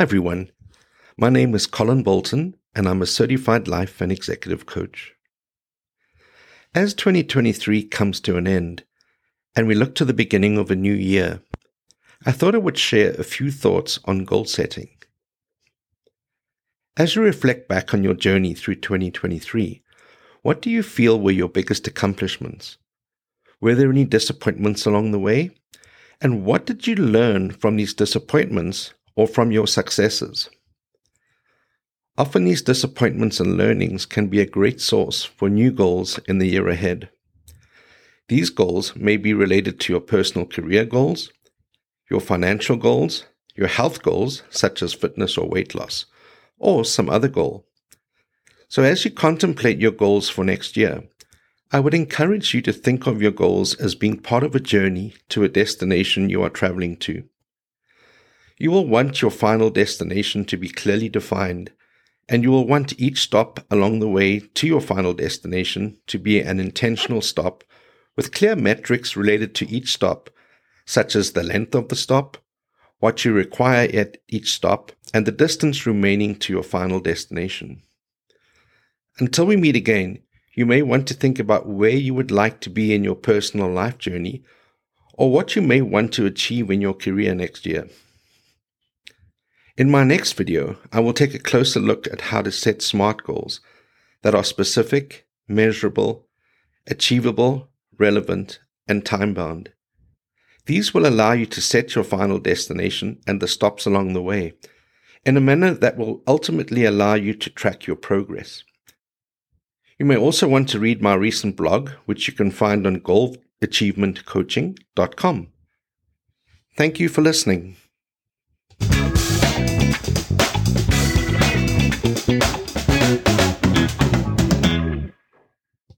Hi, everyone. My name is Colin Bolton, and I'm a certified life and executive coach. As 2023 comes to an end, and we look to the beginning of a new year, I thought I would share a few thoughts on goal setting. As you reflect back on your journey through 2023, what do you feel were your biggest accomplishments? Were there any disappointments along the way? And what did you learn from these disappointments or from your successes? Often these disappointments and learnings can be a great source for new goals in the year ahead. These goals may be related to your personal career goals, your financial goals, your health goals, such as fitness or weight loss, or some other goal. So as you contemplate your goals for next year, I would encourage you to think of your goals as being part of a journey to a destination you are traveling to. You will want your final destination to be clearly defined and you will want each stop along the way to your final destination to be an intentional stop with clear metrics related to each stop, such as the length of the stop, what you require at each stop, and the distance remaining to your final destination. Until we meet again, you may want to think about where you would like to be in your personal life journey or what you may want to achieve in your career next year. In my next video, I will take a closer look at how to set SMART goals that are specific, measurable, achievable, relevant, and time bound. These will allow you to set your final destination and the stops along the way in a manner that will ultimately allow you to track your progress. You may also want to read my recent blog, which you can find on goalachievementcoaching.com. Thank you for listening.